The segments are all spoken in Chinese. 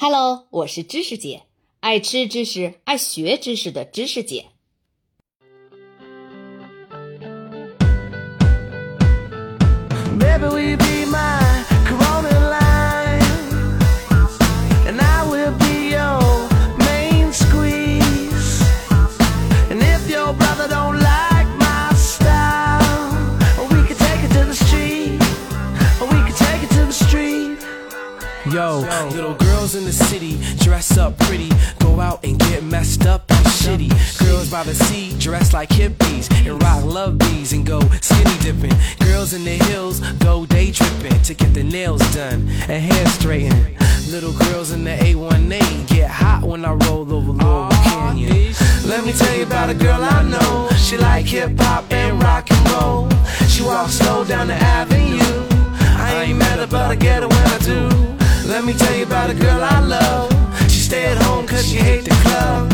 Hello，我是知识姐，爱吃知识、爱学知识的知识姐。The city dress up pretty, go out and get messed up and shitty. Girls by the sea dress like hippies and rock love bees and go skinny dipping. Girls in the hills go day tripping to get their nails done and hair straightened. Little girls in the A1A get hot when I roll over Laurel Canyon. Let me tell you about a girl I know. She like hip hop and rock and roll. She walks slow down the avenue. I ain't mad about get her when I do. Let me tell you about a girl I love. She stay at home cause she hate the club.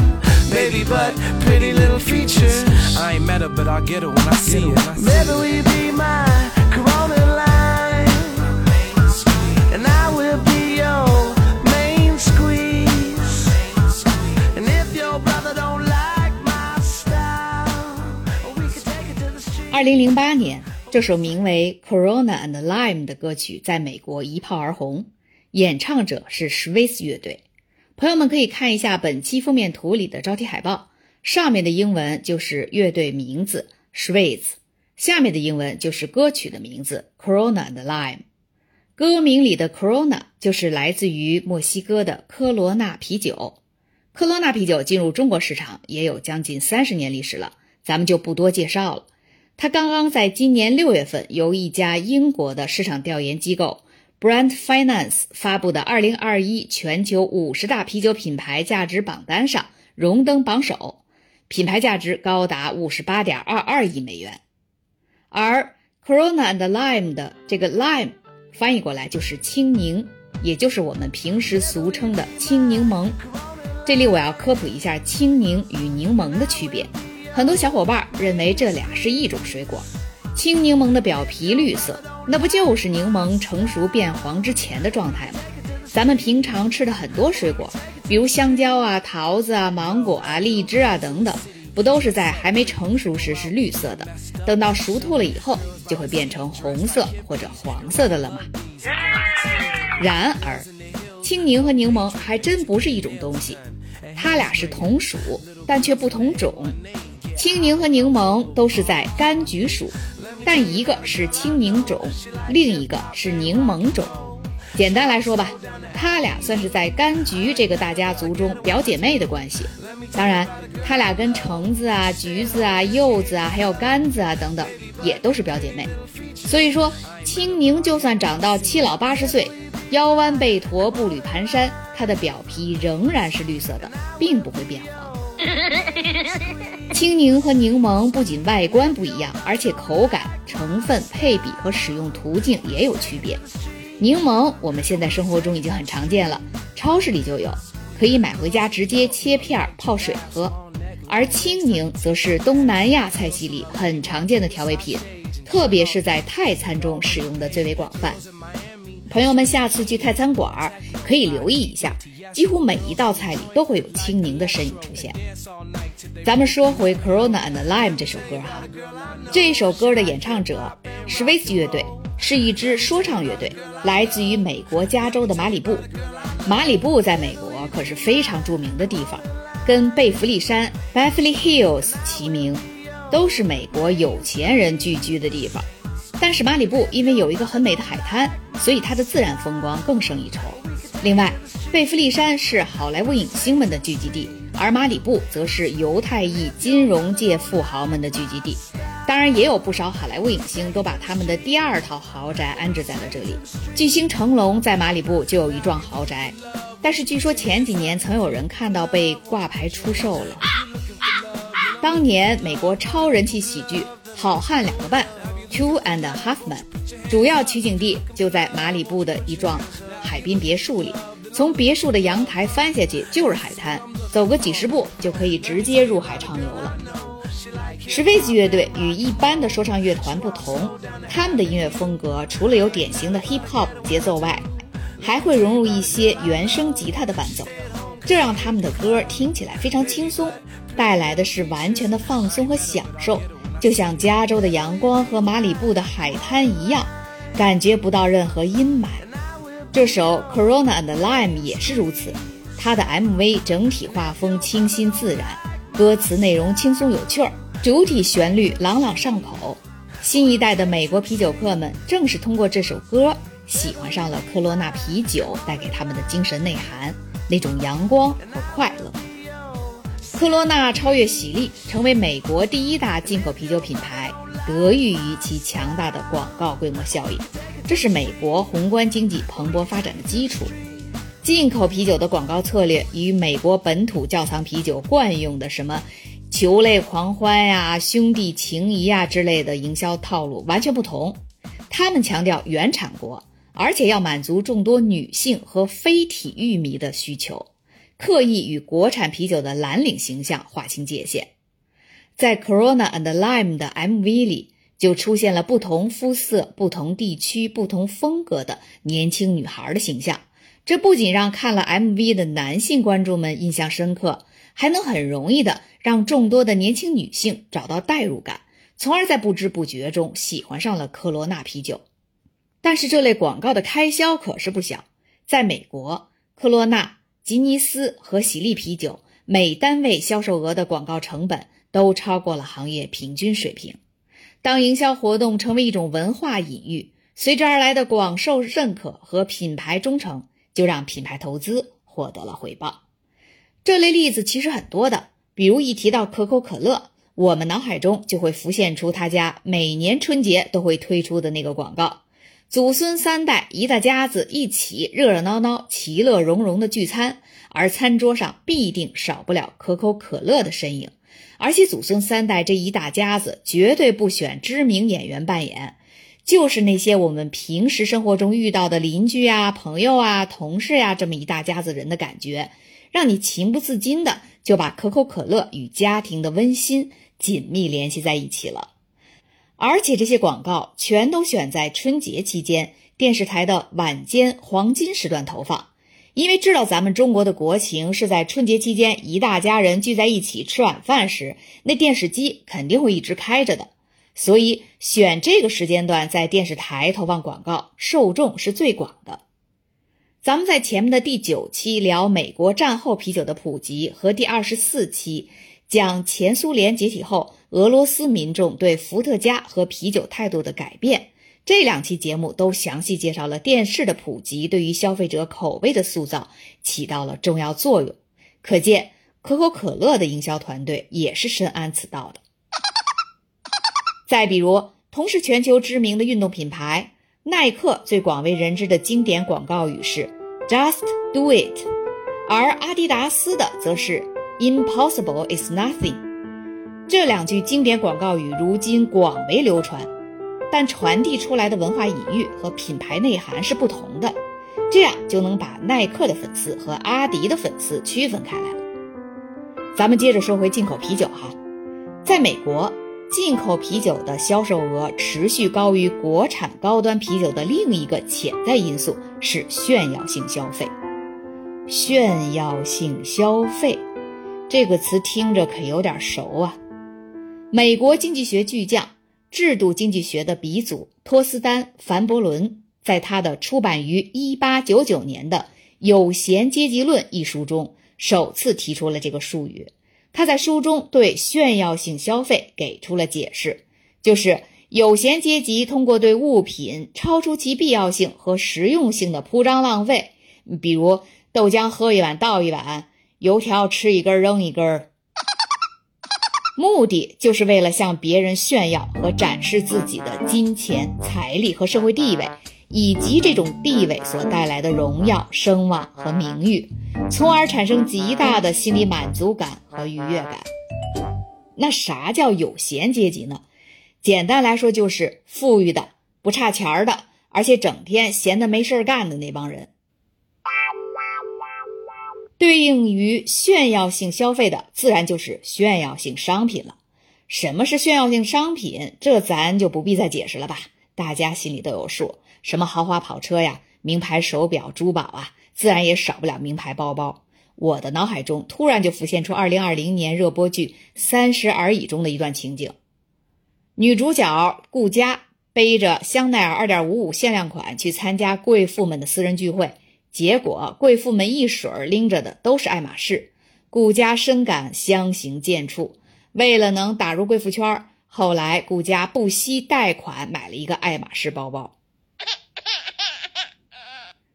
Baby, but pretty little features. I ain't met her, but I'll get her when I see her. Maybe we be my Corona line. And I will be your main squeeze. And if your brother don't like my style, we could take it to the street. 二零零八年，这首名为《Corona and Lime》的歌曲在美国一炮而红。 演唱者是 Swiss 乐队，朋友们可以看一下本期封面图里的招贴海报，上面的英文就是乐队名字 Swiss，下面的英文就是歌曲的名字 Corona and Lime。歌名里的 Corona 就是来自于墨西哥的科罗纳啤酒。科罗纳啤酒进入中国市场也有将近三十年历史了，咱们就不多介绍了。它刚刚在今年六月份由一家英国的市场调研机构。Brand Finance 发布的2021全球五十大啤酒品牌价值榜单上荣登榜首，品牌价值高达58.22亿美元。而 Corona and Lime 的这个 Lime 翻译过来就是青柠，也就是我们平时俗称的青柠檬。这里我要科普一下青柠与柠檬的区别，很多小伙伴认为这俩是一种水果。青柠檬的表皮绿色，那不就是柠檬成熟变黄之前的状态吗？咱们平常吃的很多水果，比如香蕉啊、桃子啊、芒果啊、荔枝啊等等，不都是在还没成熟时是绿色的，等到熟透了以后就会变成红色或者黄色的了吗？然而，青柠和柠檬还真不是一种东西，它俩是同属，但却不同种。青柠和柠檬都是在柑橘属。但一个是青柠种，另一个是柠檬种。简单来说吧，它俩算是在柑橘这个大家族中表姐妹的关系。当然，它俩跟橙子啊、橘子啊、柚子啊，还有柑子啊等等，也都是表姐妹。所以说，青柠就算长到七老八十岁，腰弯背驼、步履蹒跚，它的表皮仍然是绿色的，并不会变黄。青柠和柠檬不仅外观不一样，而且口感、成分、配比和使用途径也有区别。柠檬我们现在生活中已经很常见了，超市里就有，可以买回家直接切片泡水喝。而青柠则是东南亚菜系里很常见的调味品，特别是在泰餐中使用的最为广泛。朋友们，下次去泰餐馆可以留意一下，几乎每一道菜里都会有青柠的身影出现。咱们说回《Corona and Lime》这首歌哈，这首歌的演唱者 Swiss 乐队是一支说唱乐队，来自于美国加州的马里布。马里布在美国可是非常著名的地方，跟贝弗利山 （Beverly Hills） 齐名，都是美国有钱人聚居的地方。但是马里布因为有一个很美的海滩，所以它的自然风光更胜一筹。另外，贝弗利山是好莱坞影星们的聚集地。而马里布则是犹太裔金融界富豪们的聚集地，当然也有不少好莱坞影星都把他们的第二套豪宅安置在了这里。巨星成龙在马里布就有一幢豪宅，但是据说前几年曾有人看到被挂牌出售了。当年美国超人气喜剧《好汉两个半》（Two and a Half Men） 主要取景地就在马里布的一幢海滨别墅里。从别墅的阳台翻下去就是海滩，走个几十步就可以直接入海畅游了。史菲兹乐队与一般的说唱乐团不同，他们的音乐风格除了有典型的 hip hop 节奏外，还会融入一些原声吉他的伴奏，这让他们的歌听起来非常轻松，带来的是完全的放松和享受，就像加州的阳光和马里布的海滩一样，感觉不到任何阴霾。这首《Corona and Lime》也是如此，它的 MV 整体画风清新自然，歌词内容轻松有趣儿，主体旋律朗朗上口。新一代的美国啤酒客们正是通过这首歌喜欢上了科罗娜啤酒带给他们的精神内涵，那种阳光和快乐。科罗娜超越喜力，成为美国第一大进口啤酒品牌，得益于其强大的广告规模效应，这是美国宏观经济蓬勃发展的基础。进口啤酒的广告策略与美国本土窖藏啤酒惯用的什么？球类狂欢呀、兄弟情谊啊之类的营销套路完全不同。他们强调原产国，而且要满足众多女性和非体育迷的需求，刻意与国产啤酒的蓝领形象划清界限。在 Corona and Lime 的 MV 里，就出现了不同肤色、不同地区、不同风格的年轻女孩的形象。这不仅让看了 MV 的男性观众们印象深刻。还能很容易的让众多的年轻女性找到代入感，从而在不知不觉中喜欢上了科罗娜啤酒。但是这类广告的开销可是不小，在美国，科罗娜、吉尼斯和喜力啤酒每单位销售额的广告成本都超过了行业平均水平。当营销活动成为一种文化隐喻，随之而来的广受认可和品牌忠诚，就让品牌投资获得了回报。这类例子其实很多的，比如一提到可口可乐，我们脑海中就会浮现出他家每年春节都会推出的那个广告：祖孙三代一大家子一起热热闹闹、其乐融融的聚餐，而餐桌上必定少不了可口可乐的身影。而且祖孙三代这一大家子绝对不选知名演员扮演，就是那些我们平时生活中遇到的邻居啊、朋友啊、同事呀，这么一大家子人的感觉。让你情不自禁的就把可口可乐与家庭的温馨紧密联系在一起了，而且这些广告全都选在春节期间电视台的晚间黄金时段投放，因为知道咱们中国的国情是在春节期间一大家人聚在一起吃晚饭时，那电视机肯定会一直开着的，所以选这个时间段在电视台投放广告，受众是最广的。咱们在前面的第九期聊美国战后啤酒的普及，和第二十四期讲前苏联解体后俄罗斯民众对伏特加和啤酒态度的改变，这两期节目都详细介绍了电视的普及对于消费者口味的塑造起到了重要作用。可见可口可乐的营销团队也是深谙此道的。再比如，同是全球知名的运动品牌。耐克最广为人知的经典广告语是 "Just do it"，而阿迪达斯的则是 "Impossible is nothing"。这两句经典广告语如今广为流传，但传递出来的文化隐喻和品牌内涵是不同的，这样就能把耐克的粉丝和阿迪的粉丝区分开来了。咱们接着说回进口啤酒哈，在美国。进口啤酒的销售额持续高于国产高端啤酒的另一个潜在因素是炫耀性消费。炫耀性消费这个词听着可有点熟啊！美国经济学巨匠、制度经济学的鼻祖托斯丹·凡伯伦在他的出版于1899年的《有闲阶级论》一书中，首次提出了这个术语。他在书中对炫耀性消费给出了解释，就是有闲阶级通过对物品超出其必要性和实用性的铺张浪费，比如豆浆喝一碗倒一碗，油条吃一根扔一根，目的就是为了向别人炫耀和展示自己的金钱、财力和社会地位。以及这种地位所带来的荣耀、声望和名誉，从而产生极大的心理满足感和愉悦感。那啥叫有闲阶级呢？简单来说，就是富裕的、不差钱儿的，而且整天闲得没事儿干的那帮人。对应于炫耀性消费的，自然就是炫耀性商品了。什么是炫耀性商品？这咱就不必再解释了吧，大家心里都有数。什么豪华跑车呀，名牌手表、珠宝啊，自然也少不了名牌包包。我的脑海中突然就浮现出2020年热播剧《三十而已》中的一段情景：女主角顾佳背着香奈儿2.55限量款去参加贵妇们的私人聚会，结果贵妇们一水儿拎着的都是爱马仕。顾佳深感相形见绌，为了能打入贵妇圈，后来顾佳不惜贷款买了一个爱马仕包包。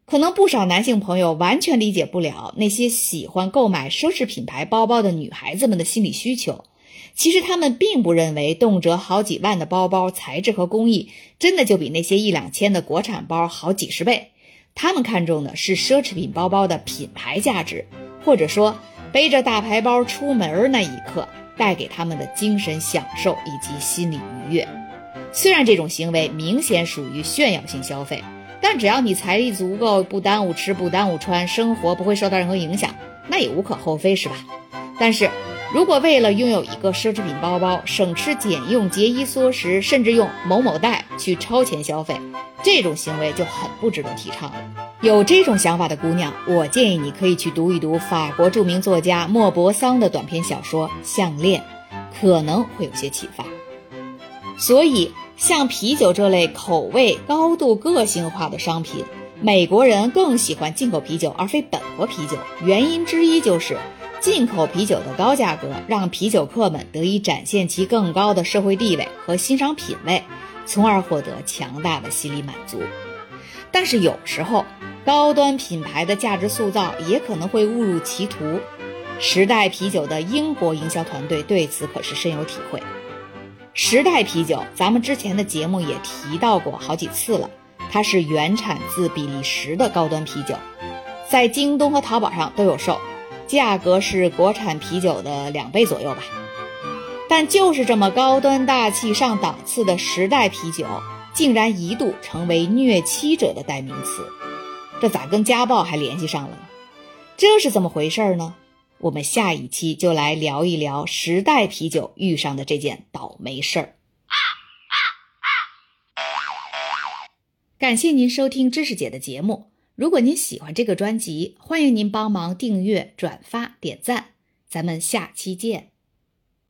可能不少男性朋友完全理解不了那些喜欢购买奢侈品牌包包的女孩子们的心理需求。其实他们并不认为动辄好几万的包包材质和工艺真的就比那些一两千的国产包好几十倍。他们看重的是奢侈品包包的品牌价值，或者说背着大牌包出门那一刻带给他们的精神享受以及心理愉悦。虽然这种行为明显属于炫耀性消费。但只要你财力足够，不耽误吃，不耽误穿，生活不会受到任何影响，那也无可厚非，是吧？但是，如果为了拥有一个奢侈品包包，省吃俭用、节衣缩食，甚至用某某贷去超前消费，这种行为就很不值得提倡。有这种想法的姑娘，我建议你可以去读一读法国著名作家莫泊桑的短篇小说《项链》，可能会有些启发。所以。像啤酒这类口味高度个性化的商品，美国人更喜欢进口啤酒而非本国啤酒。原因之一就是，进口啤酒的高价格让啤酒客们得以展现其更高的社会地位和欣赏品味，从而获得强大的心理满足。但是有时候，高端品牌的价值塑造也可能会误入歧途。时代啤酒的英国营销团队对此可是深有体会。时代啤酒，咱们之前的节目也提到过好几次了。它是原产自比利时的高端啤酒，在京东和淘宝上都有售，价格是国产啤酒的两倍左右吧。但就是这么高端大气上档次的时代啤酒，竟然一度成为虐妻者的代名词，这咋跟家暴还联系上了呢？这是怎么回事呢？我们下一期就来聊一聊时代啤酒遇上的这件倒霉事儿。感谢您收听知识姐的节目。如果您喜欢这个专辑，欢迎您帮忙订阅、转发、点赞。咱们下期见。